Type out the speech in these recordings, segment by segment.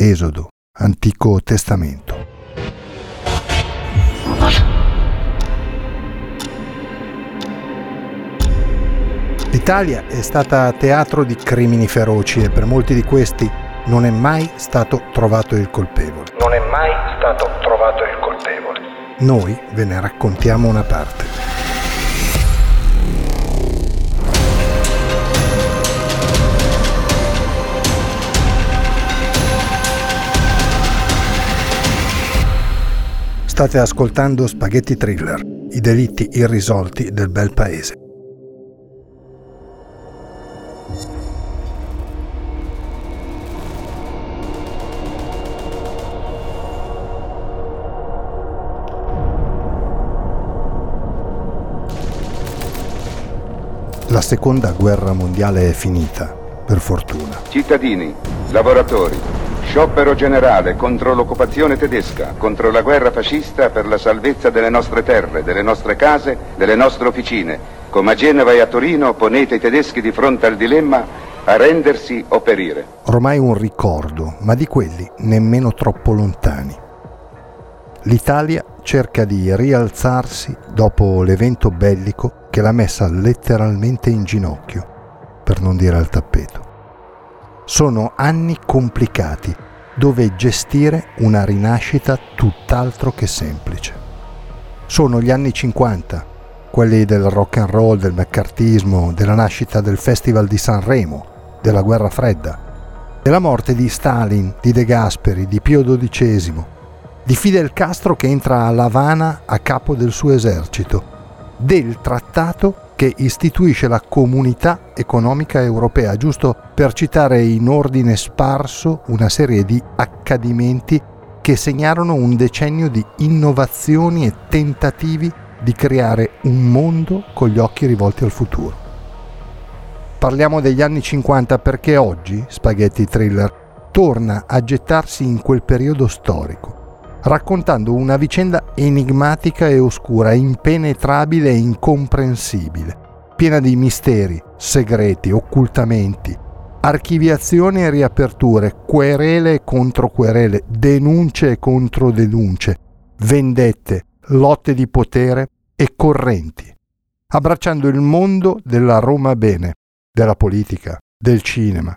Esodo, Antico Testamento. L'Italia è stata teatro di crimini feroci e per molti di questi non è mai stato trovato il colpevole. Non è mai stato trovato il colpevole. Noi ve ne raccontiamo una parte. State ascoltando Spaghetti Thriller, i delitti irrisolti del bel paese. La seconda guerra mondiale è finita, per fortuna. Cittadini, lavoratori, sciopero generale contro l'occupazione tedesca, contro la guerra fascista per la salvezza delle nostre terre, delle nostre case, delle nostre officine. Come a Genova e a Torino ponete i tedeschi di fronte al dilemma a rendersi o perire. Ormai un ricordo, ma di quelli nemmeno troppo lontani. L'Italia cerca di rialzarsi dopo l'evento bellico che l'ha messa letteralmente in ginocchio, per non dire al tappeto. Sono anni complicati dove gestire una rinascita tutt'altro che semplice. Sono gli anni 50, quelli del rock and roll, del meccartismo, della nascita del Festival di Sanremo, della guerra fredda, della morte di Stalin, di De Gasperi, di Pio XII, di Fidel Castro che entra a La Habana a capo del suo esercito, del trattato che istituisce la comunità economica europea, giusto per citare in ordine sparso una serie di accadimenti che segnarono un decennio di innovazioni e tentativi di creare un mondo con gli occhi rivolti al futuro. Parliamo degli anni 50 perché oggi Spaghetti Thriller torna a gettarsi in quel periodo storico raccontando una vicenda enigmatica e oscura, impenetrabile e incomprensibile, piena di misteri, segreti, occultamenti, archiviazioni e riaperture, querele e controquerele, denunce e controdenunce, vendette, lotte di potere e correnti, abbracciando il mondo della Roma bene, della politica, del cinema,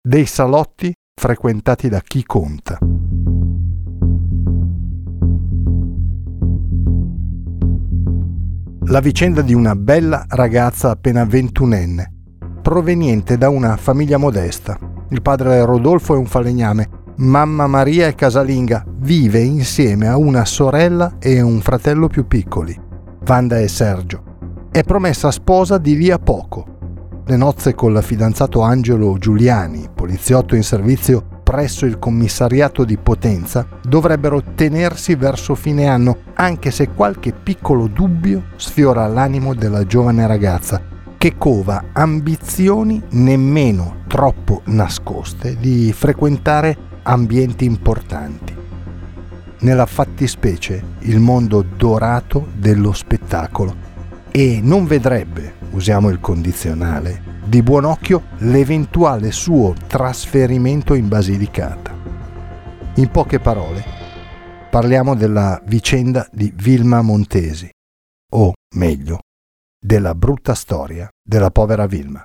dei salotti frequentati da chi conta. La vicenda di una bella ragazza appena ventunenne, proveniente da una famiglia modesta. Il padre Rodolfo è un falegname, mamma Maria è casalinga, vive insieme a una sorella e un fratello più piccoli, Vanda e Sergio. È promessa sposa di lì a poco. Le nozze con la fidanzato Angelo Giuliani, poliziotto in servizio presso il commissariato di Potenza dovrebbero tenersi verso fine anno, anche se qualche piccolo dubbio sfiora l'animo della giovane ragazza, che cova ambizioni nemmeno troppo nascoste di frequentare ambienti importanti. Nella fattispecie il mondo dorato dello spettacolo e non vedrebbe, usiamo il condizionale, di buon occhio l'eventuale suo trasferimento in Basilicata. In poche parole, parliamo della vicenda di Vilma Montesi, o meglio, della brutta storia della povera Vilma.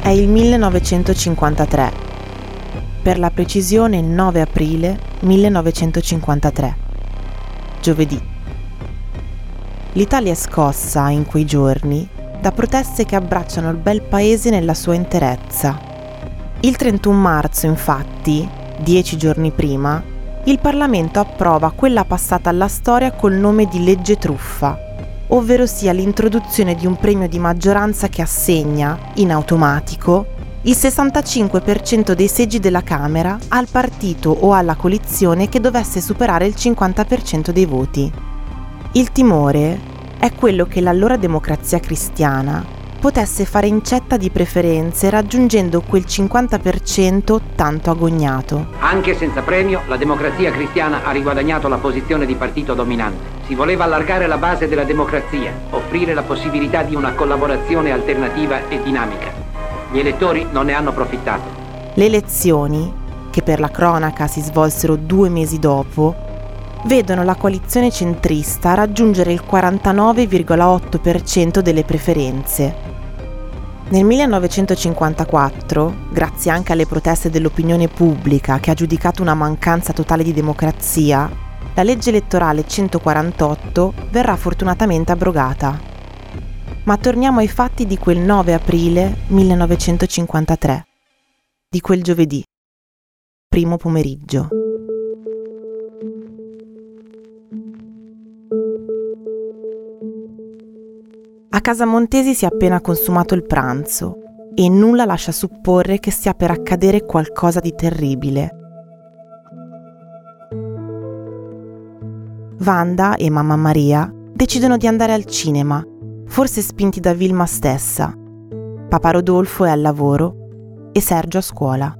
È il 1953 per la precisione 9 aprile 1953, giovedì. L'Italia è scossa in quei giorni da proteste che abbracciano il bel paese nella sua interezza. Il 31 marzo, infatti, dieci giorni prima, il Parlamento approva quella passata alla storia col nome di legge truffa, ovvero sia l'introduzione di un premio di maggioranza che assegna, in automatico, il 65% dei seggi della Camera al partito o alla coalizione che dovesse superare il 50% dei voti. Il timore è quello che l'allora democrazia cristiana potesse fare incetta di preferenze raggiungendo quel 50% tanto agognato. Anche senza premio, la democrazia cristiana ha riguadagnato la posizione di partito dominante. Si voleva allargare la base della democrazia, offrire la possibilità di una collaborazione alternativa e dinamica. Gli elettori non ne hanno approfittato. Le elezioni, che per la cronaca si svolsero due mesi dopo, vedono la coalizione centrista raggiungere il 49,8% delle preferenze. Nel 1954, grazie anche alle proteste dell'opinione pubblica che ha giudicato una mancanza totale di democrazia, la legge elettorale 148 verrà fortunatamente abrogata. Ma torniamo ai fatti di quel 9 aprile 1953, di quel giovedì, primo pomeriggio. A casa Montesi si è appena consumato il pranzo e nulla lascia supporre che stia per accadere qualcosa di terribile. Wanda e mamma Maria decidono di andare al cinema, forse spinti da Vilma stessa. Papà Rodolfo è al lavoro e Sergio a scuola.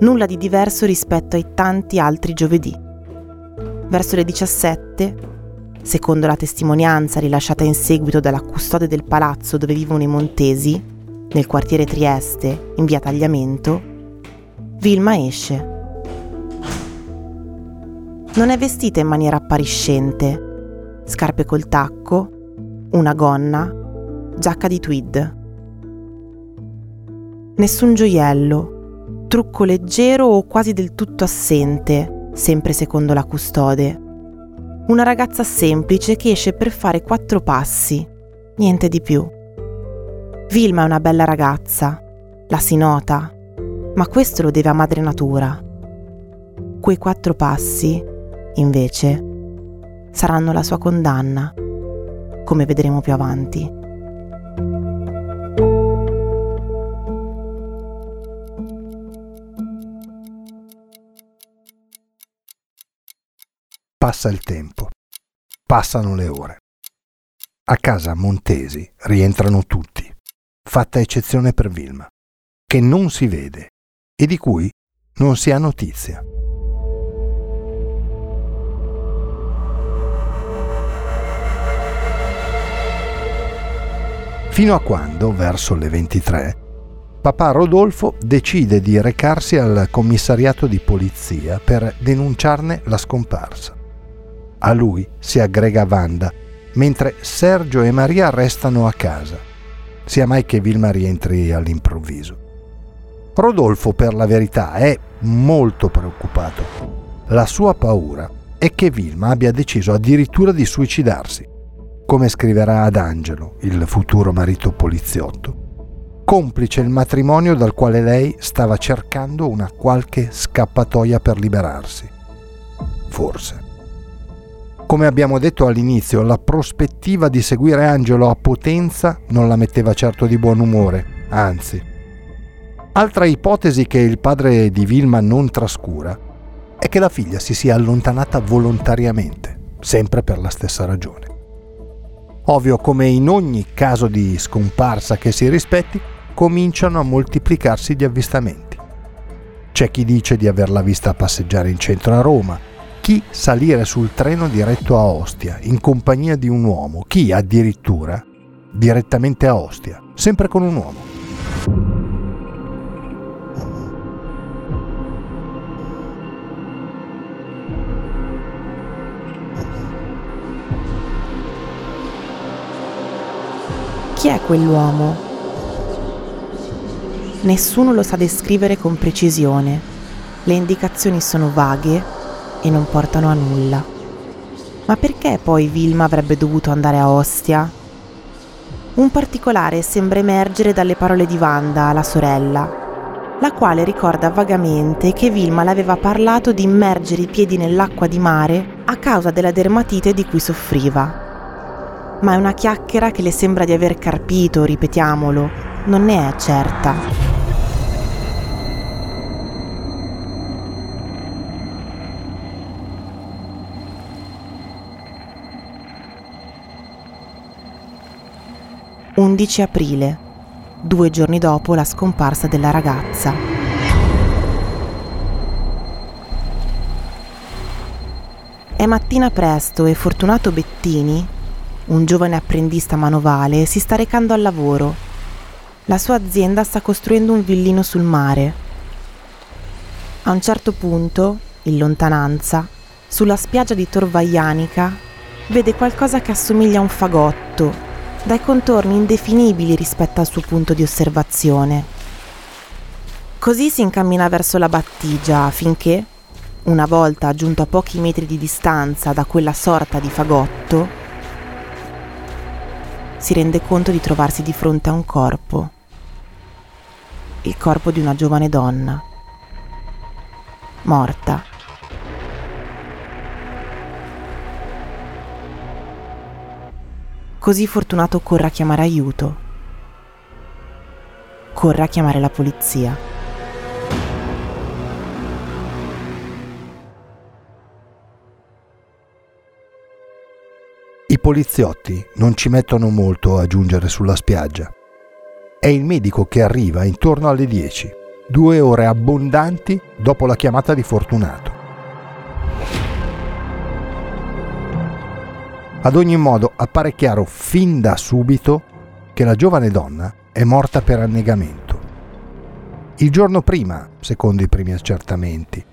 Nulla di diverso rispetto ai tanti altri giovedì. Verso le 17 Secondo la testimonianza rilasciata in seguito dalla custode del palazzo dove vivono i Montesi, nel quartiere Trieste, in via Tagliamento, Vilma esce. Non è vestita in maniera appariscente, scarpe col tacco, una gonna, giacca di tweed. Nessun gioiello, trucco leggero o quasi del tutto assente, sempre secondo la custode una ragazza semplice che esce per fare quattro passi, niente di più. Vilma è una bella ragazza, la si nota, ma questo lo deve a madre natura. Quei quattro passi, invece, saranno la sua condanna, come vedremo più avanti. Passa il tempo. Passano le ore. A casa Montesi rientrano tutti, fatta eccezione per Vilma, che non si vede e di cui non si ha notizia. Fino a quando, verso le 23, papà Rodolfo decide di recarsi al commissariato di polizia per denunciarne la scomparsa. A lui si aggrega Wanda, mentre Sergio e Maria restano a casa. Sia mai che Vilma rientri all'improvviso. Rodolfo, per la verità, è molto preoccupato. La sua paura è che Vilma abbia deciso addirittura di suicidarsi, come scriverà ad Angelo, il futuro marito poliziotto, complice il matrimonio dal quale lei stava cercando una qualche scappatoia per liberarsi. Forse. Come abbiamo detto all'inizio, la prospettiva di seguire Angelo a Potenza non la metteva certo di buon umore, anzi. Altra ipotesi che il padre di Vilma non trascura è che la figlia si sia allontanata volontariamente, sempre per la stessa ragione. Ovvio, come in ogni caso di scomparsa che si rispetti, cominciano a moltiplicarsi gli avvistamenti. C'è chi dice di averla vista passeggiare in centro a Roma, chi salire sul treno diretto a Ostia in compagnia di un uomo, chi addirittura direttamente a Ostia, sempre con un uomo. Chi è quell'uomo? Nessuno lo sa descrivere con precisione. Le indicazioni sono vaghe e non portano a nulla. Ma perché poi Vilma avrebbe dovuto andare a Ostia? Un particolare sembra emergere dalle parole di Wanda, la sorella, la quale ricorda vagamente che Vilma le aveva parlato di immergere i piedi nell'acqua di mare a causa della dermatite di cui soffriva. Ma è una chiacchiera che le sembra di aver carpito, ripetiamolo, non ne è certa. «11 aprile, due giorni dopo la scomparsa della ragazza. È mattina presto e Fortunato Bettini, un giovane apprendista manovale, si sta recando al lavoro. La sua azienda sta costruendo un villino sul mare. A un certo punto, in lontananza, sulla spiaggia di Torvaianica, vede qualcosa che assomiglia a un fagotto dai contorni indefinibili rispetto al suo punto di osservazione. Così si incammina verso la battigia finché, una volta giunto a pochi metri di distanza da quella sorta di fagotto, si rende conto di trovarsi di fronte a un corpo. Il corpo di una giovane donna, morta Così Fortunato corre a chiamare aiuto. Corre a chiamare la polizia. I poliziotti non ci mettono molto a giungere sulla spiaggia. È il medico che arriva intorno alle 10, due ore abbondanti dopo la chiamata di Fortunato. Ad ogni modo appare chiaro fin da subito che la giovane donna è morta per annegamento. Il giorno prima, secondo i primi accertamenti,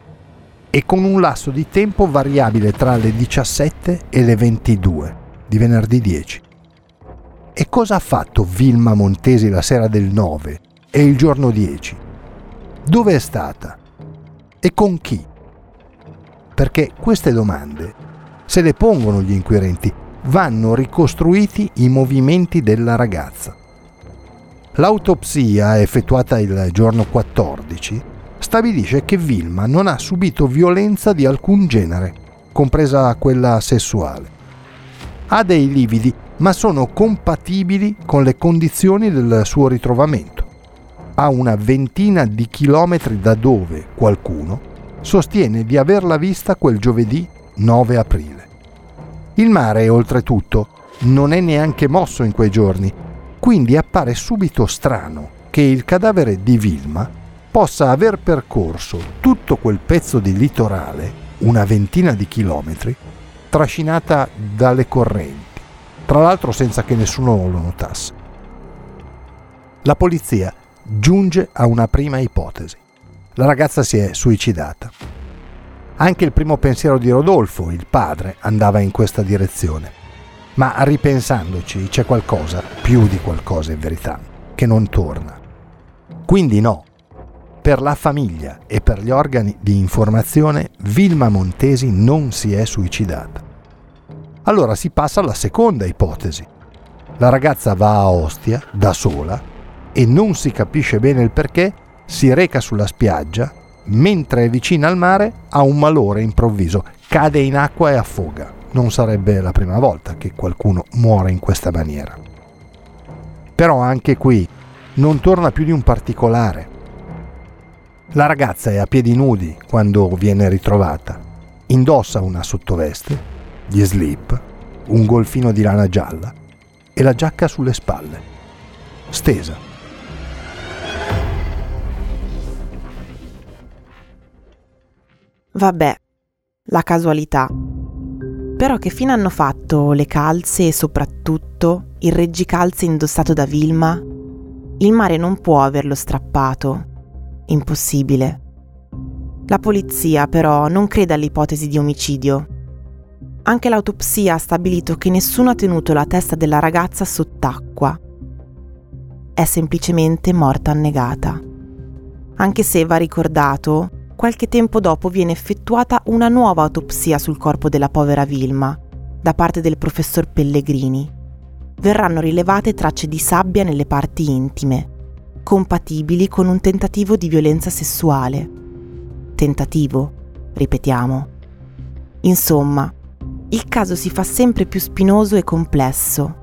e con un lasso di tempo variabile tra le 17 e le 22 di venerdì 10. E cosa ha fatto Vilma Montesi la sera del 9 e il giorno 10? Dove è stata? E con chi? Perché queste domande se le pongono gli inquirenti vanno ricostruiti i movimenti della ragazza. L'autopsia effettuata il giorno 14 stabilisce che Vilma non ha subito violenza di alcun genere, compresa quella sessuale. Ha dei lividi, ma sono compatibili con le condizioni del suo ritrovamento. A una ventina di chilometri da dove qualcuno sostiene di averla vista quel giovedì 9 aprile. Il mare, oltretutto, non è neanche mosso in quei giorni, quindi appare subito strano che il cadavere di Vilma possa aver percorso tutto quel pezzo di litorale, una ventina di chilometri, trascinata dalle correnti, tra l'altro senza che nessuno lo notasse. La polizia giunge a una prima ipotesi. La ragazza si è suicidata. Anche il primo pensiero di Rodolfo, il padre, andava in questa direzione. Ma ripensandoci c'è qualcosa, più di qualcosa in verità, che non torna. Quindi no. Per la famiglia e per gli organi di informazione Vilma Montesi non si è suicidata. Allora si passa alla seconda ipotesi. La ragazza va a Ostia da sola e non si capisce bene il perché, si reca sulla spiaggia mentre è vicina al mare ha un malore improvviso, cade in acqua e affoga. Non sarebbe la prima volta che qualcuno muore in questa maniera. Però anche qui non torna più di un particolare. La ragazza è a piedi nudi quando viene ritrovata. Indossa una sottoveste, gli slip, un golfino di lana gialla e la giacca sulle spalle. Stesa Vabbè, la casualità. Però che fine hanno fatto le calze e soprattutto il reggicalze indossato da Vilma? Il mare non può averlo strappato. Impossibile. La polizia però non crede all'ipotesi di omicidio. Anche l'autopsia ha stabilito che nessuno ha tenuto la testa della ragazza sott'acqua. È semplicemente morta annegata. Anche se va ricordato qualche tempo dopo viene effettuata una nuova autopsia sul corpo della povera Vilma da parte del professor Pellegrini. verranno rilevate tracce di sabbia nelle parti intime, compatibili con un tentativo di violenza sessuale. Tentativo, ripetiamo. Insomma, il caso si fa sempre più spinoso e complesso,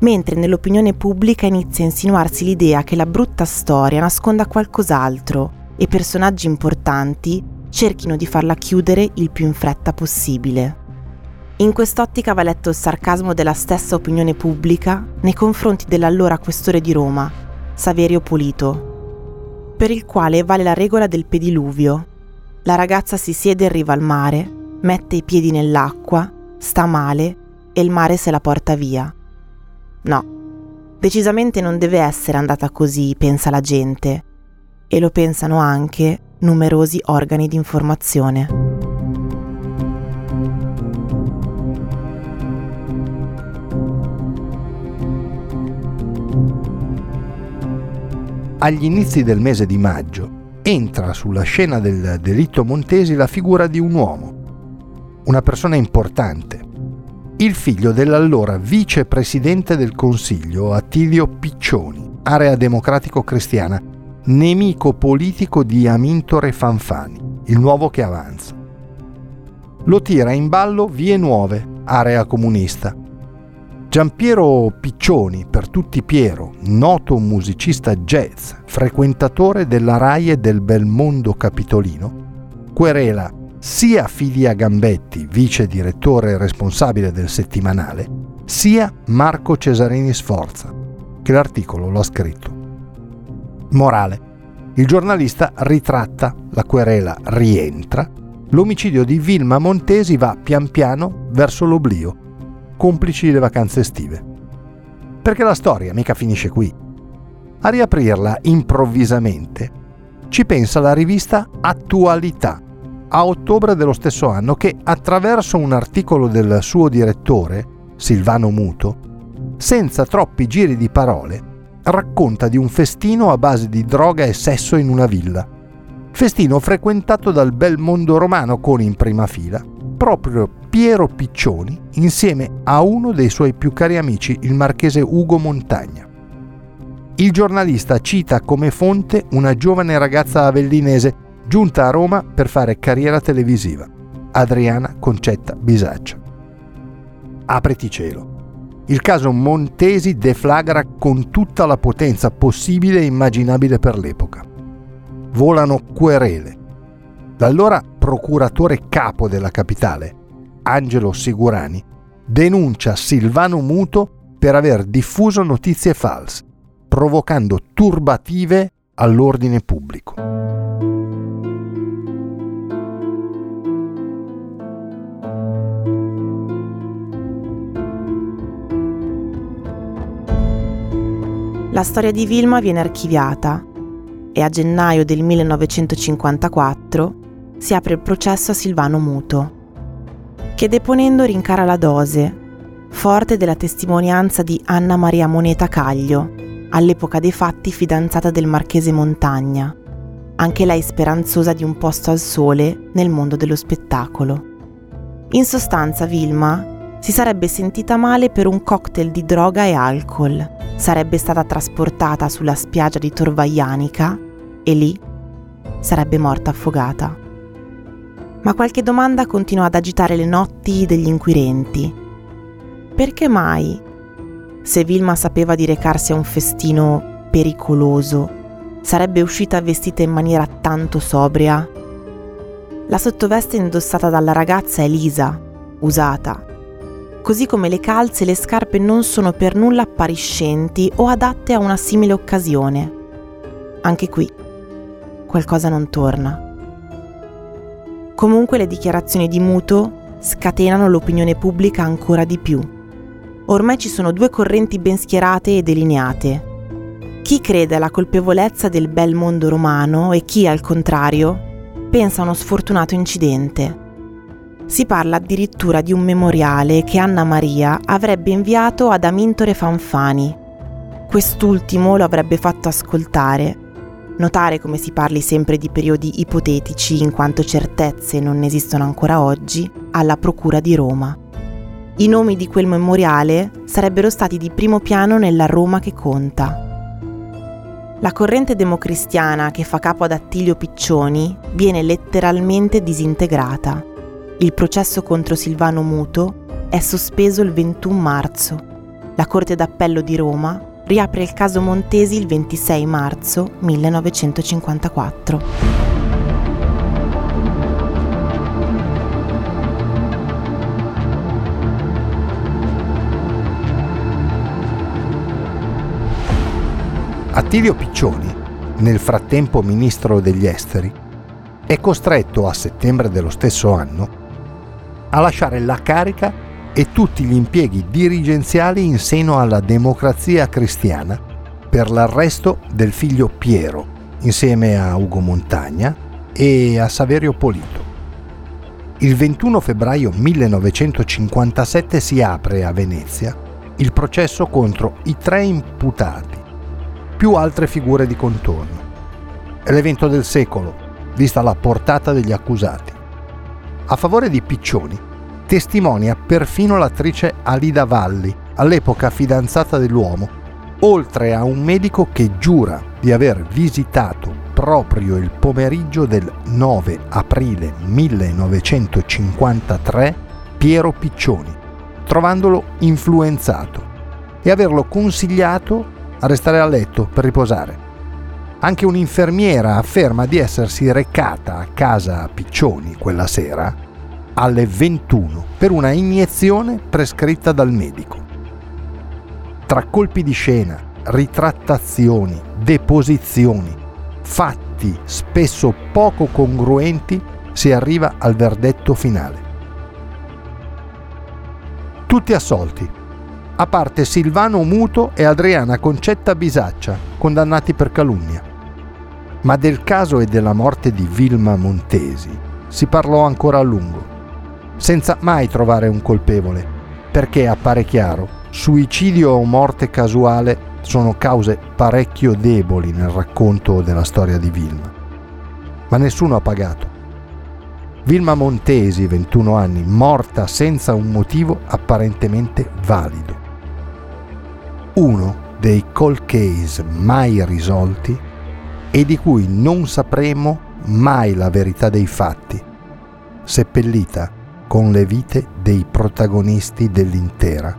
mentre nell'opinione pubblica inizia a insinuarsi l'idea che la brutta storia nasconda qualcos'altro e personaggi importanti cerchino di farla chiudere il più in fretta possibile. In quest'ottica va letto il sarcasmo della stessa opinione pubblica nei confronti dell'allora questore di Roma, Saverio Pulito, per il quale vale la regola del pediluvio. La ragazza si siede in riva al mare, mette i piedi nell'acqua, sta male e il mare se la porta via. No, decisamente non deve essere andata così, pensa la gente, e lo pensano anche numerosi organi di informazione. Agli inizi del mese di maggio entra sulla scena del delitto Montesi la figura di un uomo, una persona importante, il figlio dell'allora vicepresidente del Consiglio Attilio Piccioni, area democratico-cristiana, nemico politico di Amintore Fanfani, il nuovo che avanza. Lo tira in ballo Vie Nuove, area comunista. Giampiero Piccioni, per tutti Piero, noto musicista jazz, frequentatore della RAI e del bel mondo capitolino, querela sia Filia Gambetti, vice direttore responsabile del settimanale, sia Marco Cesarini Sforza, che l'articolo lo ha scritto. Morale. Il giornalista ritratta, la querela rientra, l'omicidio di Vilma Montesi va pian piano verso l'oblio, complici le vacanze estive. Perché la storia mica finisce qui. A riaprirla improvvisamente ci pensa la rivista Attualità a ottobre dello stesso anno che attraverso un articolo del suo direttore, Silvano Muto, senza troppi giri di parole, racconta di un festino a base di droga e sesso in una villa. Festino frequentato dal bel mondo romano con in prima fila proprio Piero Piccioni insieme a uno dei suoi più cari amici, il marchese Ugo Montagna. Il giornalista cita come fonte una giovane ragazza avellinese giunta a Roma per fare carriera televisiva, Adriana Concetta Bisaccia. Apriti cielo. Il caso Montesi deflagra con tutta la potenza possibile e immaginabile per l'epoca. Volano querele. L'allora procuratore capo della capitale, Angelo Sigurani, denuncia Silvano Muto per aver diffuso notizie false, provocando turbative all'ordine pubblico. La storia di Vilma viene archiviata e a gennaio del 1954 si apre il processo a Silvano Muto, che deponendo rincara la dose, forte della testimonianza di Anna Maria Moneta Caglio, all'epoca dei fatti fidanzata del marchese Montagna, anche lei speranzosa di un posto al sole nel mondo dello spettacolo. In sostanza Vilma si sarebbe sentita male per un cocktail di droga e alcol, sarebbe stata trasportata sulla spiaggia di Torvaianica e lì sarebbe morta affogata. Ma qualche domanda continua ad agitare le notti degli inquirenti. Perché mai, se Vilma sapeva di recarsi a un festino pericoloso, sarebbe uscita vestita in maniera tanto sobria? La sottoveste indossata dalla ragazza è lisa, usata, così come le calze e le scarpe non sono per nulla appariscenti o adatte a una simile occasione. Anche qui qualcosa non torna. Comunque le dichiarazioni di Muto scatenano l'opinione pubblica ancora di più. Ormai ci sono due correnti ben schierate e delineate. Chi crede alla colpevolezza del bel mondo romano e chi, al contrario, pensa a uno sfortunato incidente si parla addirittura di un memoriale che Anna Maria avrebbe inviato ad Amintore Fanfani. Quest'ultimo lo avrebbe fatto ascoltare. Notare come si parli sempre di periodi ipotetici in quanto certezze non esistono ancora oggi alla Procura di Roma. I nomi di quel memoriale sarebbero stati di primo piano nella Roma che conta. La corrente democristiana che fa capo ad Attilio Piccioni viene letteralmente disintegrata. Il processo contro Silvano Muto è sospeso il 21 marzo. La Corte d'Appello di Roma riapre il caso Montesi il 26 marzo 1954. Attilio Piccioni, nel frattempo ministro degli esteri, è costretto a settembre dello stesso anno a lasciare la carica e tutti gli impieghi dirigenziali in seno alla democrazia cristiana per l'arresto del figlio Piero, insieme a Ugo Montagna e a Saverio Polito. Il 21 febbraio 1957 si apre a Venezia il processo contro i tre imputati più altre figure di contorno. È l'evento del secolo, vista la portata degli accusati. A favore di Piccioni testimonia perfino l'attrice Alida Valli, all'epoca fidanzata dell'uomo, oltre a un medico che giura di aver visitato proprio il pomeriggio del 9 aprile 1953 Piero Piccioni, trovandolo influenzato e averlo consigliato a restare a letto per riposare. Anche un'infermiera afferma di essersi recata a casa Piccioni quella sera alle 21 per una iniezione prescritta dal medico. Tra colpi di scena, ritrattazioni, deposizioni, fatti spesso poco congruenti, si arriva al verdetto finale. Tutti assolti, a parte Silvano Muto e Adriana Concetta Bisaccia, condannati per calunnia. Ma del caso e della morte di Vilma Montesi si parlò ancora a lungo, senza mai trovare un colpevole, perché appare chiaro, suicidio o morte casuale sono cause parecchio deboli nel racconto della storia di Vilma. Ma nessuno ha pagato. Vilma Montesi, 21 anni, morta senza un motivo apparentemente valido uno dei cold case mai risolti e di cui non sapremo mai la verità dei fatti, seppellita con le vite dei protagonisti dell'intera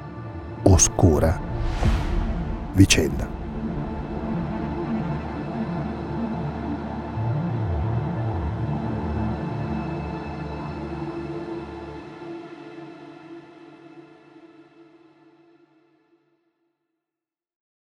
oscura vicenda.